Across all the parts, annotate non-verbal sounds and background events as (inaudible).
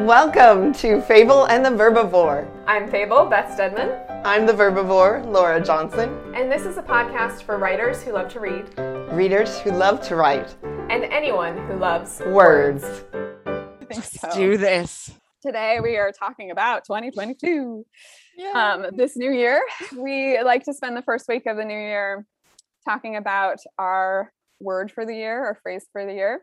Welcome to Fable and the Verbivore. I'm Fable, Beth Stedman. I'm the Verbivore, Laura Johnson. And this is a podcast for writers who love to read, readers who love to write, and anyone who loves words. I think so. Let's do this. Today we are talking about 2022. Um, this new year, we like to spend the first week of the new year talking about our word for the year, or phrase for the year,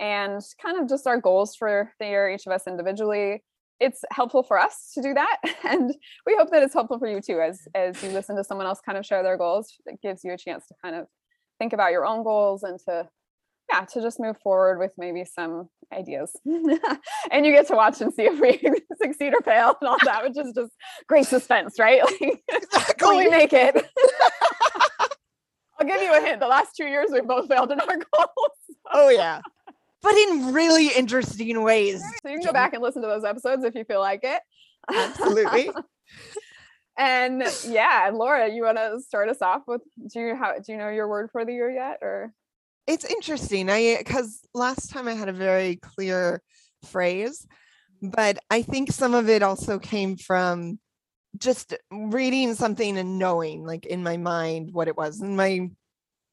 and kind of just our goals for the year, each of us individually. It's helpful for us to do that, (laughs) and we hope that it's helpful for you too, as as you listen to someone else kind of share their goals. It gives you a chance to kind of think about your own goals and to yeah to just move forward with maybe some ideas (laughs) and you get to watch and see if we (laughs) succeed or fail and all that which is just great suspense right like Exactly. will we make it i'll give you a hint the last two years we've both failed in our goals Oh, yeah. But in really interesting ways. so you can go back and listen to those episodes if you feel like it Absolutely. (laughs) and yeah laura you want to start us off with do you how do you know your word for the year yet or it's interesting. I because last time I had a very clear phrase, but I think some of it also came from just reading something and knowing, like in my mind, what it was. And my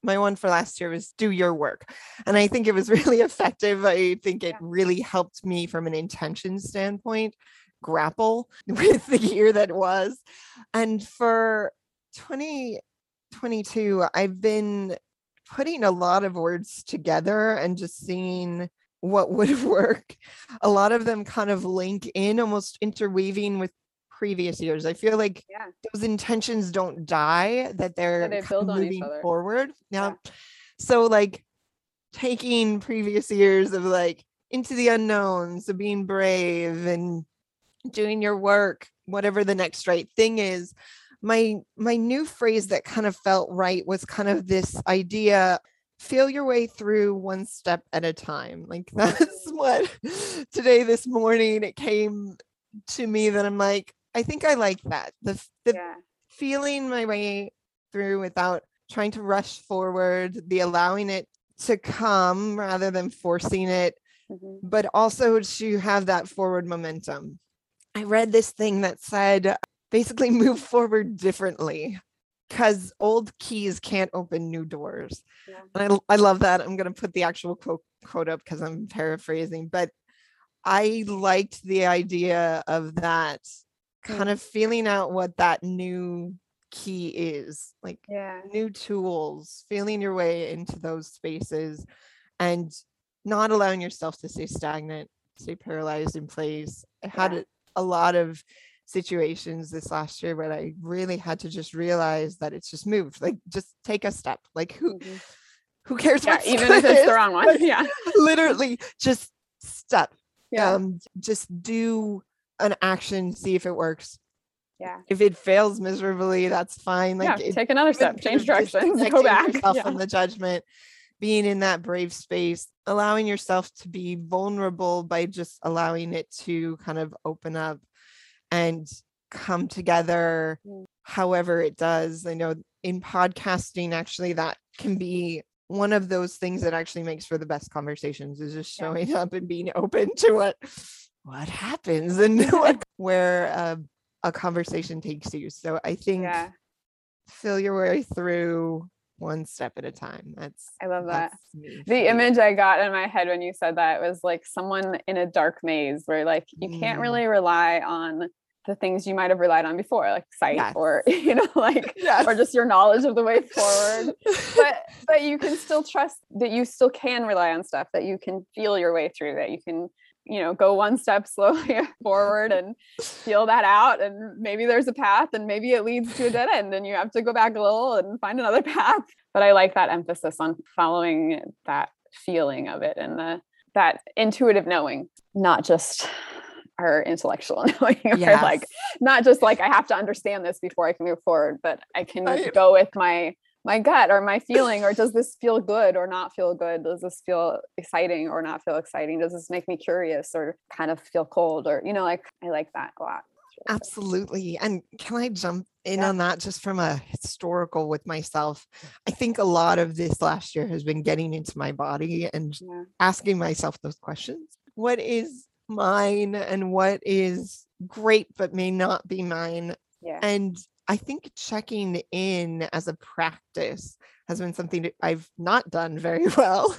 my one for last year was do your work, and I think it was (laughs) really effective. I think it really helped me from an intention standpoint grapple (laughs) with the year that was, and for 2022, I've been putting a lot of words together and just seeing what would (laughs) work. A lot of them kind of link in, almost interweaving with previous years. I feel like yeah those intentions don't die, that they're they build of on each moving forward. Yeah. Yeah. So like taking previous years of like into the unknowns, of being brave and doing your work, whatever the next right thing is. My my new phrase that kind of felt right was kind of this idea feel your way through one step at a time. Like (laughs) that's what today this morning it came to me that I'm like I think I like that. The the yeah feeling my way through without trying to rush forward, the allowing it to come rather than forcing it, Mhm. but also to have that forward momentum. I read this thing that said basically (laughs) move forward differently because old keys can't open new doors. Yeah. And I, I love that. I'm going to put the actual quote, quote up because I'm paraphrasing, but I liked the idea of that kind of feeling out what that new key is like yeah new tools feeling your way into those spaces and not allowing yourself to stay stagnant stay paralyzed in place i had Yeah. a, a lot of situations this last year where i really had to just realize that it's just moved like just take a step like who Mhm. who cares yeah what (laughs) even if it's is? the wrong one (laughs) yeah (laughs) literally just step yeah um just do an action see if it works yeah if it fails miserably that's fine like yeah it, take another step change directions go back yourself yeah. from the judgment being in that brave space allowing yourself to be vulnerable by just allowing it to kind of open up and come together Mm. however it does i know in podcasting actually that can be one of those things that actually makes for the best conversations is just Yeah. showing up and being open to what what happens (laughs) and what, (laughs) where uh, a conversation takes you so i think yeah feel your way through one step at a time. That's I love that. that's me for the image I got in my head when you said that was like someone in a dark maze where like you can't Mm. really rely on the things you might have relied on before, like sight Yes. or (laughs) you know, like Yes. or just your knowledge of the way forward. but but you can still trust that you still can rely on stuff that you can feel your way through that you can you know go one step (laughs) slowly forward and feel that out and maybe there's a path and maybe it leads to a dead end and you have to go back a little and find another (laughs) path but i like that emphasis on following that feeling of it and the that intuitive knowing not just our intellectual (laughs) knowing or Yes. like not just like i have to understand this before i can move forward but i can Right. go with my my gut or my feeling or does this feel good or not feel good does this feel exciting or not feel exciting does this make me curious or kind of feel cold or you know like i like that a lot It's really good. Absolutely. And can I jump in Yeah. on that just from a historical with myself? I think a lot of this last year has been getting into my body and yeah asking myself those questions. What is mine and what is great but may not be mine. Yeah. And I think checking in as a practice has been something I've not done very (laughs) well.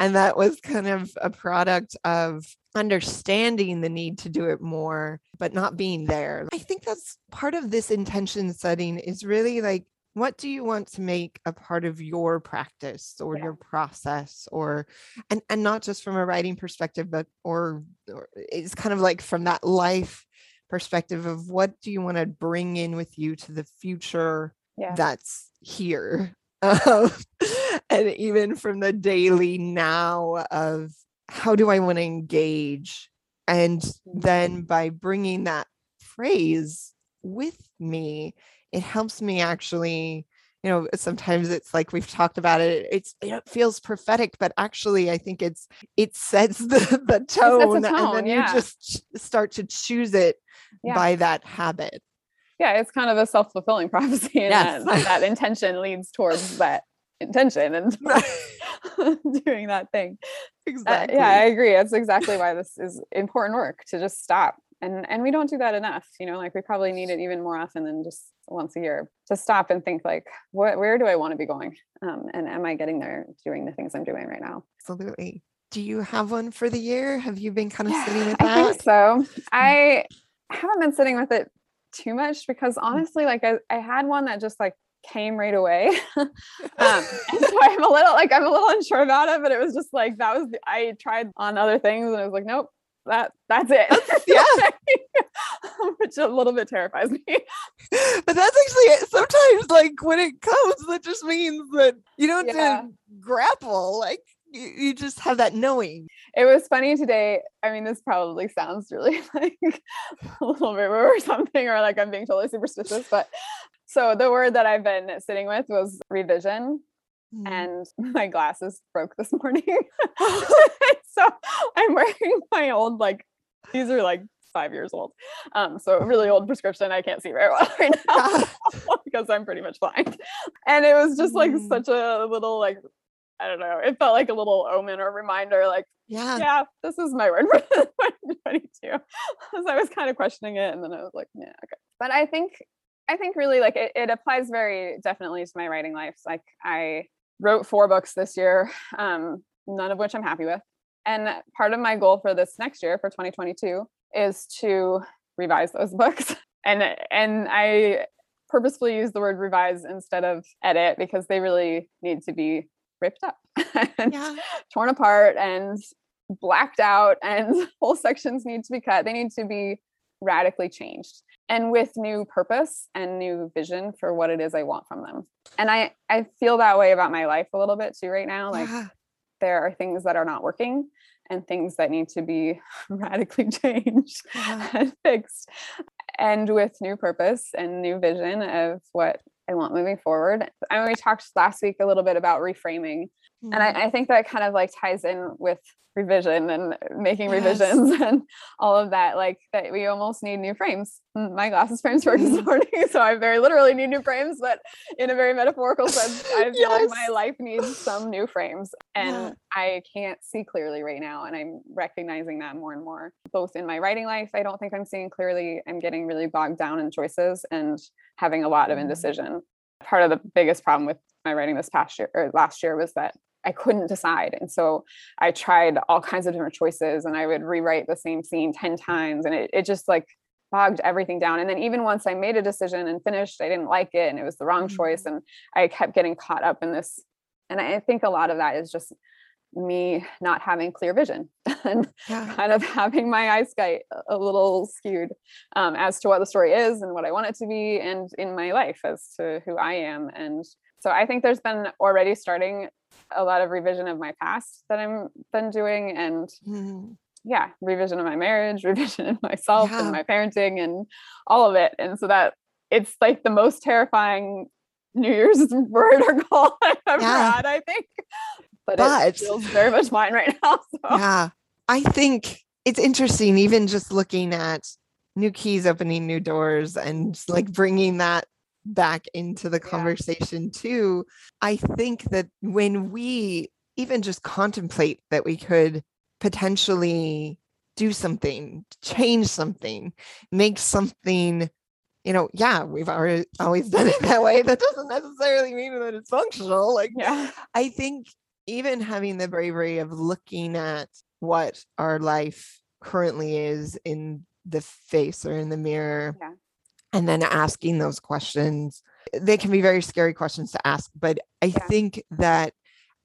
and that was kind of a product of understanding the need to do it more, but not being there. I think that's part of this intention setting is really like, what do you want to make a part of your practice or Yeah. your process or and and not just from a writing perspective but or, or it's kind of like from that life perspective of what do you want to bring in with you to the future Yeah. that's here (laughs) um, and even from the daily now of how do i want to engage and Mm-hmm. then by bringing that phrase with me it helps me actually you know sometimes it's like we've talked about it it's it feels prophetic but actually i think it's it sets (laughs) the the tone, and tone, then yeah. you just start to choose it Yeah. by that habit yeah, it's kind of a self-fulfilling prophecy and Yes. that, that intention leads towards that intention and (laughs) (laughs) doing that thing. Uh, exactly yeah, I agree. That's exactly why this is important work to just stop. And and we don't do that enough. You know, like we probably need it even more often than just once a year to stop and think like, what where do I want to be going? Um, and am I getting there doing the things I'm doing right now? absolutely do you have one for the year have you been kind of sitting with that? I think so. I haven't been sitting with it too much because Mm. honestly, like I, I had one that just like came right away. (laughs) um, (laughs) and so I'm a little like I'm a little unsure about it, but it was just like that was the, I tried on other things and I was like, nope, that that's it. (laughs) yeah. Which a little bit terrifies me. but that's actually it. sometimes like when it comes that just means that you don't Yeah. grapple like you, you just have that knowing It was funny today. I mean, this probably sounds really (laughs) like a little bit or something, or like I'm being totally superstitious, but so the word that I've been sitting with was revision. Mm. and (laughs) my glasses broke this morning. (laughs) so I'm wearing my old like these are like five years old. Um, so really old prescription. I can't see very well right now because I'm pretty much blind. And it was just like Mm. such a little like I don't know. It felt like a little omen or reminder, like, yeah yeah, this is my word for (laughs) 2022. Because I was kind of questioning it, and then I was like, yeah, okay. But I think, I think really like it, it applies very definitely to my writing life. Like I wrote four books this year, um, none of which I'm happy with. And part of my goal for this next year, for 2022, is to revise those (laughs) books. And and I purposefully use the word revise instead of edit because they really need to be ripped up (laughs) and yeah torn apart and blacked out and (laughs) whole sections need to be cut they need to be radically changed and with new purpose and new vision for what it is i want from them and i i feel that way about my life a little bit too right now like yeah. there are things that are not working and things that need to be (laughs) radically changed Yeah. and fixed and with new purpose and new vision of what I want moving forward. I mean, we talked last week a little bit about reframing, and Mm. I, I think that kind of like ties in with revision and making Yes. revisions (laughs) and all of that. Like that, we almost need new frames. Mm, My glasses frames broke this Mhm. morning, (laughs) so I very literally need new frames. But in a very metaphorical sense, (laughs) I feel like my life needs some new frames, and Yeah. I can't see clearly right now. And I'm recognizing that more and more, both in my writing life. I don't think I'm seeing clearly. I'm getting really bogged down in choices and having a lot of Mm. indecision. Part of the biggest problem with my writing this past year or last year was that I couldn't decide. And so I tried all kinds of different choices and I would rewrite the same scene 10 times and it, it just like bogged everything down. And then even once I made a decision and finished, I didn't like it and it was the wrong choice. And I kept getting caught up in this. And I think a lot of that is just me not having clear vision (laughs) and yeah kind of having my eyesight a- a little skewed um, as to what the story is and what I want it to be, and in my life as to who I am. And so I think there's been already starting a lot of revision of my past that I'm been doing, and Mm. yeah, revision of my marriage, (laughs) revision of myself Yeah. and my parenting, and all of it. And so that it's like the most terrifying New Year's (laughs) word or goal (laughs) I've ever Yeah. had, I think. But, But- it feels very much mine right now. So. yeah i think it's interesting even just looking at new keys opening new doors and like bringing that back into the Yeah. conversation too i think that when we even just contemplate that we could potentially do something, change something, make something, you know, yeah, we've already always (laughs) done it that way. That doesn't necessarily mean that it's functional. Like, Yeah. I think even having the bravery of looking at what our life currently is in the face or in the mirror Yeah. And then asking those questions they can be very scary questions to ask but i Yeah. think that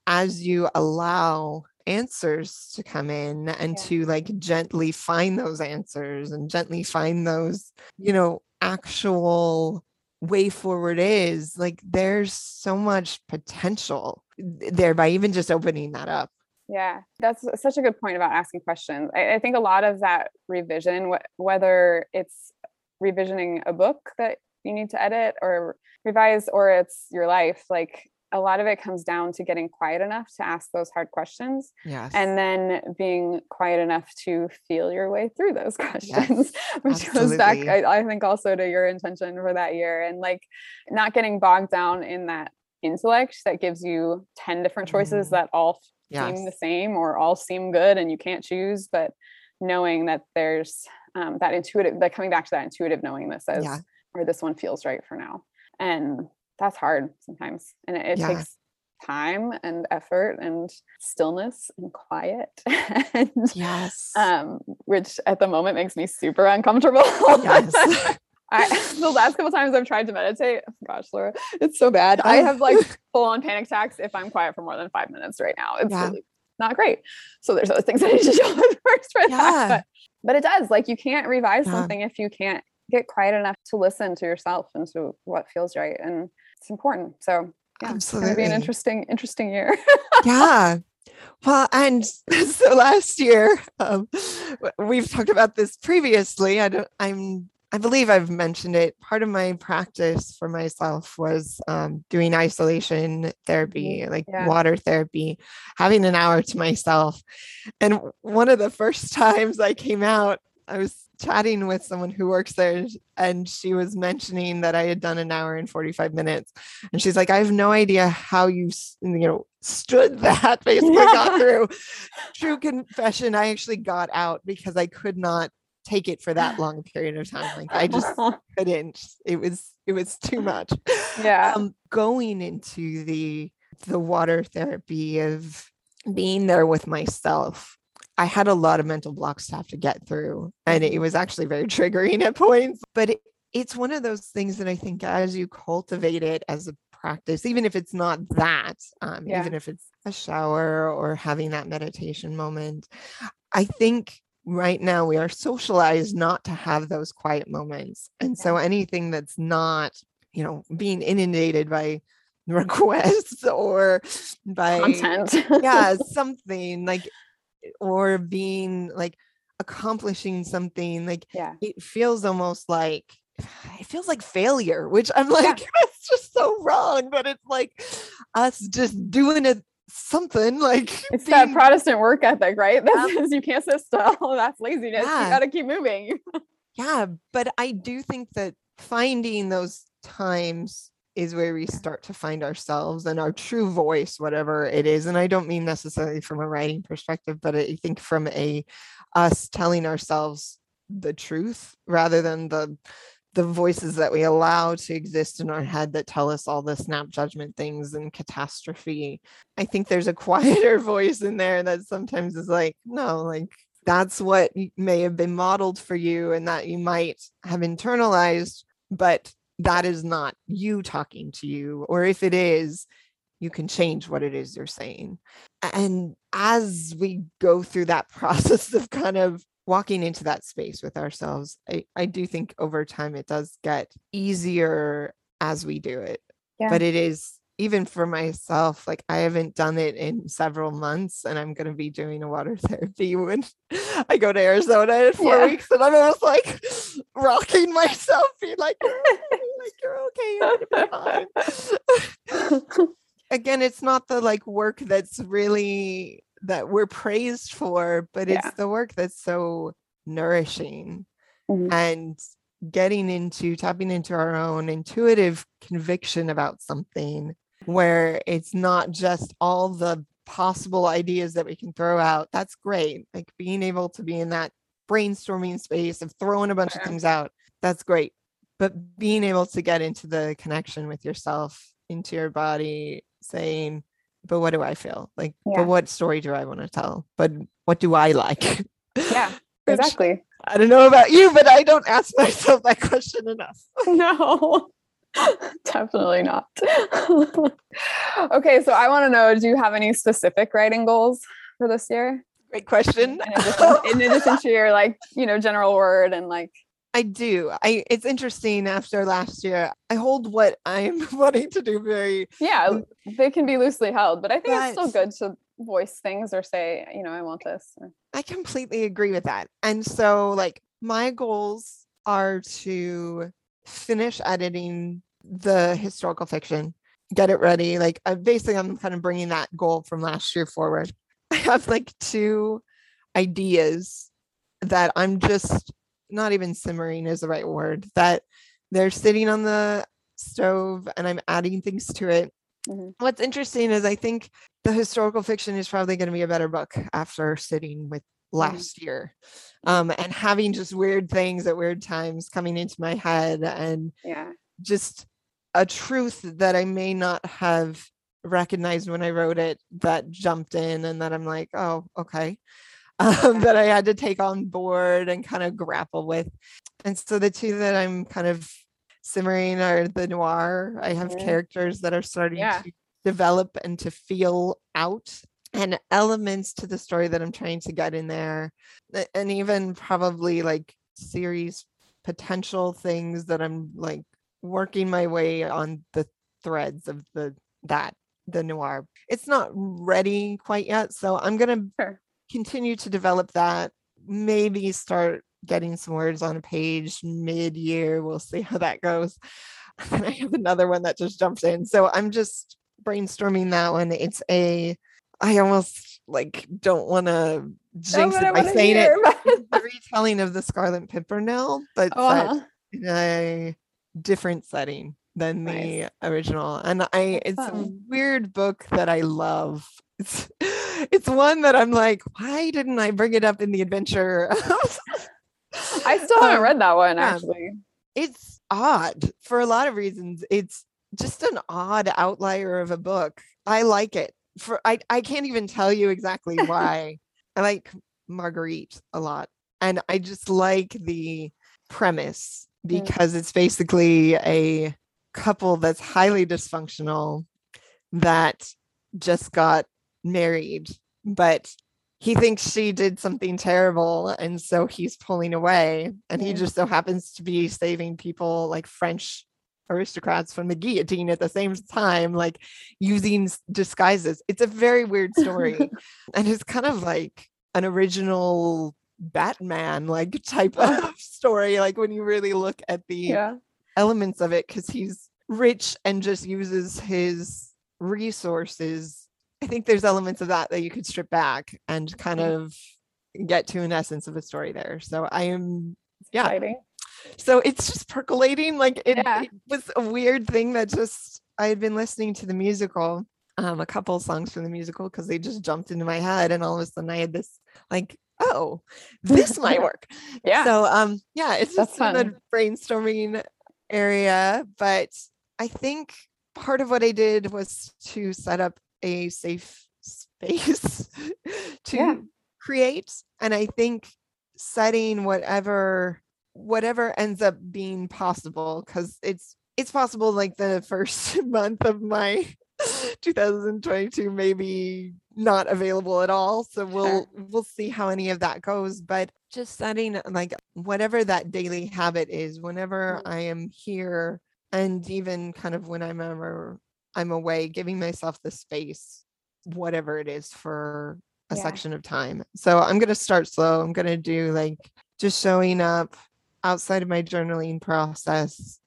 as you allow answers to come in and Yeah. to like gently find those answers and gently find those you know actual way forward is like there's so much potential there by even just opening that up Yeah, that's such a good point about asking questions. I, I think a lot of that revision, wh- whether it's revisioning a book that you need to edit or revise, or it's your life, like a lot of it comes down to getting quiet enough to ask those hard questions yes and then being quiet enough to feel your way through those (laughs) questions which goes back. I, I think also to your intention for that year and like not getting bogged down in that intellect that gives you 10 different choices Mhm. that all yes seem the same or all seem good and you can't choose but knowing that there's um, that intuitive that coming back to that intuitive knowing that says Yeah. or this one feels right for now and that's hard sometimes and it, it Yeah. takes time and effort and stillness and quiet (laughs) and yes um which at the moment makes me super uncomfortable (laughs) yes I the last couple times I've tried to meditate, oh gosh, Laura, it's so bad. I have like (laughs) full on panic attacks if I'm quiet for more than five minutes right now. It's Yeah. really not great. So there's other things I need to deal with first for Yeah. that. But, it does. Like you can't revise Yeah. something if you can't get quiet enough to listen to yourself and to what feels right. And it's important. So yeah, it's gonna be an interesting, interesting year. yeah (laughs) well and (laughs) so last year um, we've talked about this previously i don't i'm i believe i've mentioned it part of my practice for myself was um, doing isolation therapy like Yeah. water therapy having an hour to myself and one of the first (laughs) times i came out i was chatting with someone who works there and she was mentioning that i had done an hour and 45 minutes and she's like, I have no idea how you, you know, stood (laughs) that, basically got (laughs) through. True confession, I actually got out because I could not take it for that long (laughs) period of time. Like I just (laughs) couldn't. It was it was too much. yeah. Um going into the the water therapy of being there with myself. I had a lot of mental blocks to have to get through. And it Mhm. was actually very (laughs) triggering at points. But it, it's one of those things that I think as you cultivate it as a practice, even if it's not that, um, Yeah. even if it's a shower or having that meditation moment, I think right now we are socialized not to have those quiet moments. And so anything that's not, you know, being inundated by (laughs) requests or by Content. yeah (laughs) something like eh, or being like accomplishing something like yeah. it feels almost like it feels like failure which i'm like Yeah. (laughs) that's just so wrong but it's like us just doing it something (laughs) like It's that Protestant work ethic, right? (laughs) That says you can't sit still. (laughs) That's laziness. Yeah. You got to keep moving. yeah but i do think that finding those times is where we start to find ourselves and our true voice whatever it is and i don't mean necessarily from a writing perspective but i think from a us telling ourselves the truth rather than the the voices that we allow to exist in our head that tell us all the snap judgment things and catastrophe. I think there's a quieter (laughs) voice in there that sometimes is like no like that's what may have been modeled for you and that you might have internalized but that is not you talking to you. Or if it is you can change what it is you're saying. And as we go through that (laughs) process of kind of walking into that space with ourselves i, I do think over time it does get easier as we do it Yeah. but it is even for myself like i haven't done it in several months and i'm going to be doing a water (laughs) therapy when i go to arizona in four Yeah. weeks and i'm almost like (laughs) rocking myself being like you're okay, like you're okay you're gonna be fine (laughs) again it's not the like work that's really that we're praised for but it's the work that's so nourishing Mhm. and getting into tapping into our own intuitive conviction about something where it's not just all the possible ideas that we can throw out that's great like being able to be in that brainstorming space of throwing a bunch Sure. of things out that's great but being able to get into the connection with yourself into your body saying but what do i feel like Yeah. but what story do i want to tell but what do i like Yeah, (laughs) Which, exactly. i don't know about you but i don't ask myself that question enough (laughs) No, (laughs) definitely not. okay, so I want to know do you have any specific writing goals for this year? great question In addition, in addition to your like, you know, general word and like, I do. I it's interesting after last year. I hold what I'm (laughs) wanting to do very yeah, they can be loosely held, but I think it's still good to voice things or say, you know, I want this. I completely agree with that. And so like my goals are to finish editing the historical fiction, get it ready. Like I basically I'm kind of bringing that goal from last year forward. (laughs) I have like two ideas that I'm just not even simmering is the right word that they're sitting on the stove and I'm adding things to it. Mhm. What's interesting is I think the historical fiction is probably going to be a better book after sitting with last year um, and having just weird things at weird times coming into my head and Yeah. just a truth that I may not have recognized when I wrote it that jumped in and that I'm like, oh, okay. Um, that I (laughs) had to take on board and kind of grapple with. And so the two that I'm kind of simmering are the noir. I have Yeah. characters that are starting Yeah. to develop and to feel out and elements to the story that I'm trying to get in there. And even probably like series potential things that I'm like working my way on the threads of the that the noir. It's not ready quite yet, so I'm gonna Sure. Continue to develop that. Maybe start getting some words on a page mid-year. We'll see how that goes. (laughs) And I have another one that just jumped in, so I'm just brainstorming that one. It's a I almost like don't want to jinx it by saying hear it. the retelling of the Scarlet Pimpernel, but Oh, uh-huh. in a different setting than the original. And I That's it's a weird book that I love. It's it's one that I'm like, why didn't I bring it up in the adventure? (laughs) I still haven't Um, read that one yeah. actually. It's odd for a lot of reasons. It's just an odd outlier of a book. I like it. For I I can't even tell you exactly (laughs) why. I like Marguerite a lot. And I just like the premise because it's basically a couple that's highly dysfunctional that just got married, but he thinks she did something terrible and so he's pulling away and he just so happens to be saving people like french aristocrats from the guillotine at the same time like using disguises it's a very weird story (laughs) and it's kind of like an original batman like (laughs) type (laughs) of story like when you really look at the Yeah. elements of it because he's rich and just uses his resources. I think there's elements of that that you could strip back and kind Mhm. of get to an essence of a story there. So I am, yeah. Exciting. So it's just percolating. Like it, Yeah. it was a weird thing that just I had been listening to the musical, um, a couple songs from the musical because they just jumped into my head, and all of a sudden I had this like, oh, this (laughs) might work. Yeah. So um yeah, it's That's just in the brainstorming area, but I think part of what I did was to set up a safe space (laughs) to Yeah. create and I think setting whatever whatever ends up being possible cuz it's it's possible like the (laughs) first month of my (laughs) 2022 maybe not available at all so we'll we'll see how any of that goes but just setting like whatever that daily habit is whenever Mm. i am here and even kind of when i'm ever i'm away giving myself the space whatever it is for a Yeah. section of time so i'm going to start slow i'm going to do like just showing up outside of my journaling process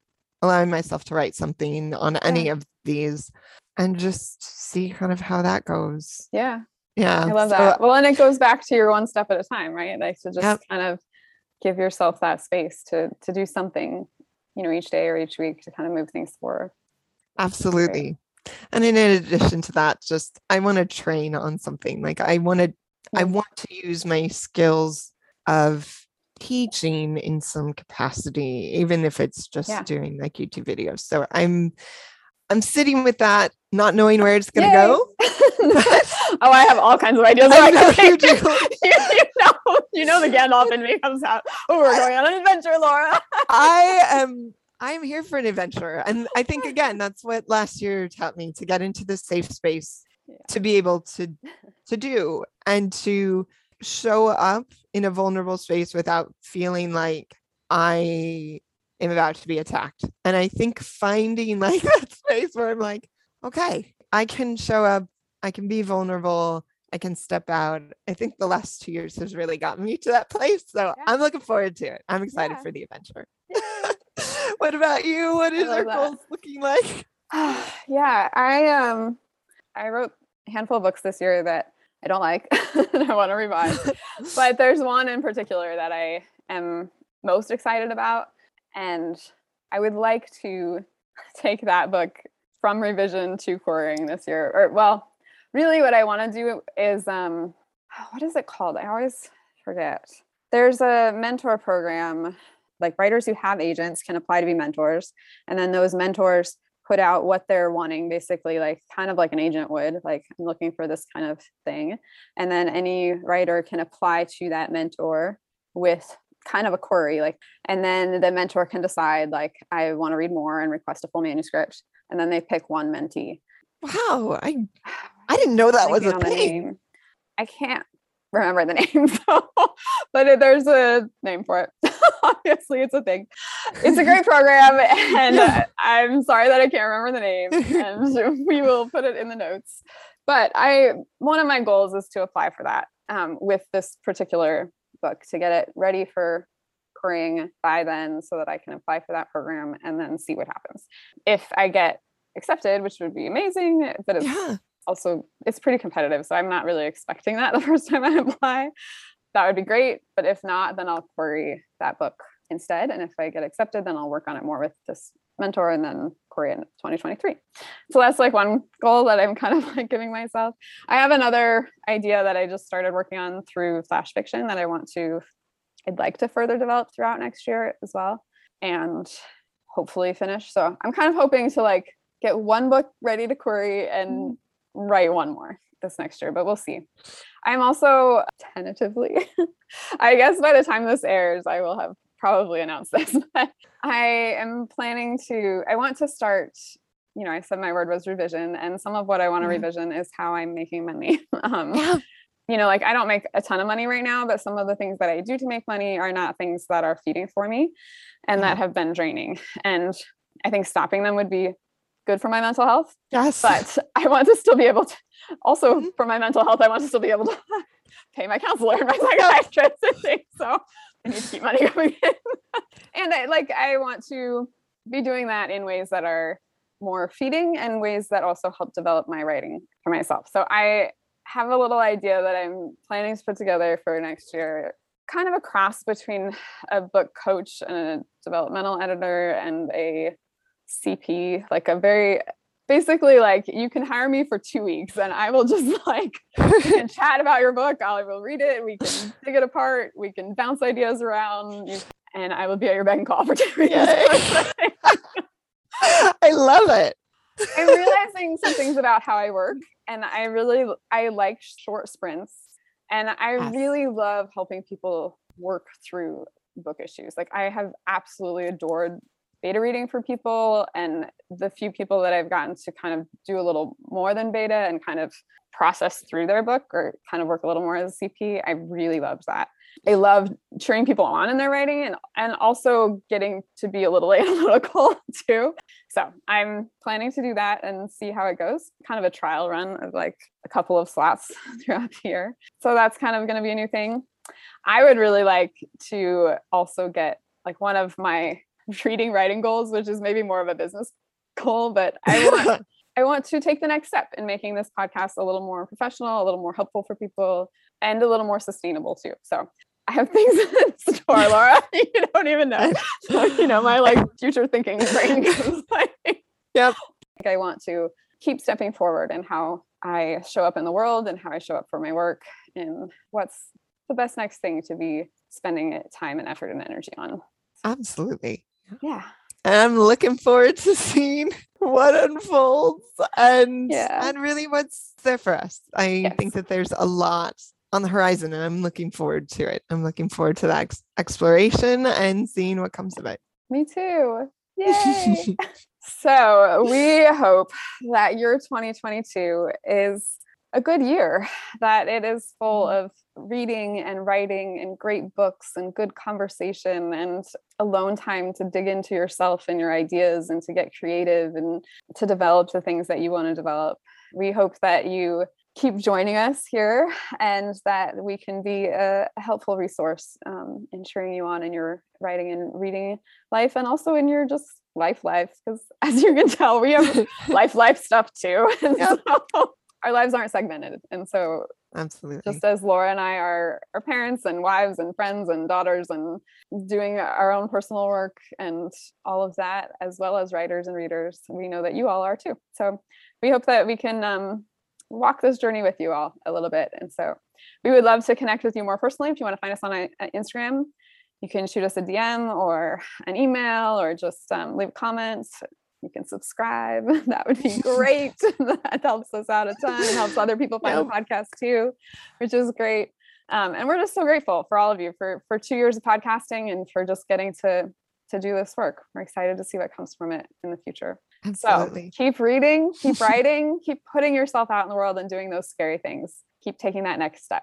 allowing myself to write something on any of these and just see kind of how that goes Yeah. yeah I love so that. Well, and it goes back to your one step at a time, right? Like to just Yep. kind of give yourself that space to to do something, you know, each day or each week to kind of move things forward. Absolutely. And in addition to that, just I want to train on something. Like I want to, I want to use my skills of teaching in some capacity, even if it's just Yeah. doing like YouTube videos. So I'm I'm sitting with that, not knowing where it's gonna Yay. go. (laughs) oh, I have all kinds of ideas. (laughs) I know (laughs) you do. you, you know, you know the Gandalf in me comes out. Oh, we're going on an adventure, Laura. I am I'm here for an adventure. And I think (laughs) again, that's what last year taught me to get into the safe space Yeah. to be able to (laughs) to do and to show up in a vulnerable space without feeling like I am about to be attacked. And I think finding (laughs) like that space where I'm like, okay, I can show up, I can be vulnerable, I can step out. I think the last two years has really gotten me to that place. So Yeah. I'm looking forward to it. I'm excited Yeah. for the adventure. What about you? What is your that. goals looking like? (sighs) yeah, I um I wrote a handful of books this year that I don't like (laughs) and I want to revise. (laughs) but there's one in particular that I am most excited about and I would like to (laughs) take that book from revision to querying this year or well really what I want to do is um (sighs) what is it called? I always forget. There's a mentor program like writers who have agents can apply to be mentors and then those mentors put out what they're wanting basically like kind of like an agent would like i'm looking for this kind of thing and then any writer can apply to that mentor with kind of a query like and then the mentor can decide like i want to read more and request a full manuscript and then they pick one mentee Wow, I (sighs) I didn't know that was a thing. name. I can't remember the (laughs) name, so, but there's a name for it. (laughs) (laughs) Obviously, it's a thing. It's a great program, and Yeah. uh, I'm sorry that I can't remember the name, and (laughs) (laughs) we will put it in the notes. But I, one of my goals is to apply for that um, with this particular book to get it ready for querying by then, so that I can apply for that program and then see what happens. If I get accepted, which would be amazing, but it's Yeah. also it's pretty competitive so i'm not really expecting that the first time i apply that would be great but if not then i'll query that book instead and if i get accepted then i'll work on it more with this mentor and then query in 2023 so that's like one goal that i'm kind of like giving myself. I have another idea that i just started working on through flash fiction that i want to i'd like to further develop throughout next year as well and hopefully finish. So i'm kind of hoping to like get one book ready to query and mm. write one more this next year, but we'll see. I'm also tentatively, (laughs) I guess by the time this airs, I will have probably announced this, (laughs) but I am planning to, I want to start, you know, I said my word was revision, and some of what I want to Mhm. revision is how I'm making money. (laughs) um, Yeah. you know, like I don't make a ton of money right now, but some of the things that I do to make money are not things that are feeding for me and that have been draining. And I think stopping them would be good for my mental health Yes. but I want to still be able to also Mhm. for my mental health, I want to still be able to (laughs) pay my counselor and my (laughs) psychiatrist and things. So I need to keep money coming in. (laughs) and I like I want to be doing that in ways that are more feeding and ways that also help develop my writing for myself. So I have a little idea that I'm planning to put together for next year, kind of a cross between a book coach and a developmental editor and a CP, like a very basically like you can hire me for two weeks and I will just (laughs) like can (laughs) chat about your book. I will read it. We can dig it apart. We can bounce ideas around. And I will be at your beck and call for (laughs) two weeks. I love it. I'm realizing some things about how I work, and I really I like short sprints, and I Yes. really love helping people work through book issues. Like I have absolutely adored beta reading for people, and the few people that I've gotten to kind of do a little more than beta and kind of process through their book or kind of work a little more as a CP, I really loved that. I love cheering people on in their writing and and also getting to be a little (laughs) analytical too. So I'm planning to do that and see how it goes. Kind of a trial run of like a couple of slots (laughs) throughout the year. So that's kind of going to be a new thing. I would really like to also get like one of my reading writing goals, which is maybe more of a business goal, but I want (laughs) I want to take the next step in making this podcast a little more professional, a little more helpful for people, and a little more sustainable too. So I have things (laughs) in store, Laura. (laughs) you don't even know. So, you know, my like future thinking brain goes like, Yep. like I want to keep stepping forward in how I show up in the world and how I show up for my work and what's the best next thing to be spending time and effort and energy on. Absolutely. Yeah. And I'm looking forward to seeing what unfolds and Yeah. and really what's there for us. I Yes. think that there's a lot on the horizon and I'm looking forward to it. I'm looking forward to that ex- exploration and seeing what comes of it. Me too. Yay. (laughs) so we hope that your 2022 is a good year, that it is full of reading and writing and great books and good conversation and alone time to dig into yourself and your ideas and to get creative and to develop the things that you want to develop. We hope that you keep joining us here and that we can be a helpful resource um, in cheering you on in your writing and reading life and also in your just life life because (laughs) as you can tell we have (laughs) life life stuff too. (laughs) So our lives aren't segmented and so Absolutely. just as laura and i are are parents and wives and friends and daughters and doing our own personal work and all of that as well as writers and readers we know that you all are too. So we hope that we can um, walk this journey with you all a little bit. And so we would love to connect with you more personally. If you want to find us on uh, instagram you can shoot us a dm or an email or just um, leave comments you can subscribe. (laughs) That would be great. (laughs) That helps us out a ton. And helps other people find the podcast too which is great. Um, and we're just so grateful for all of you for for two years of podcasting and for just getting to to do this work. We're excited to see what comes from it in the future. Absolutely. so keep reading keep writing keep putting yourself out in the world and doing those scary things. Keep taking that next step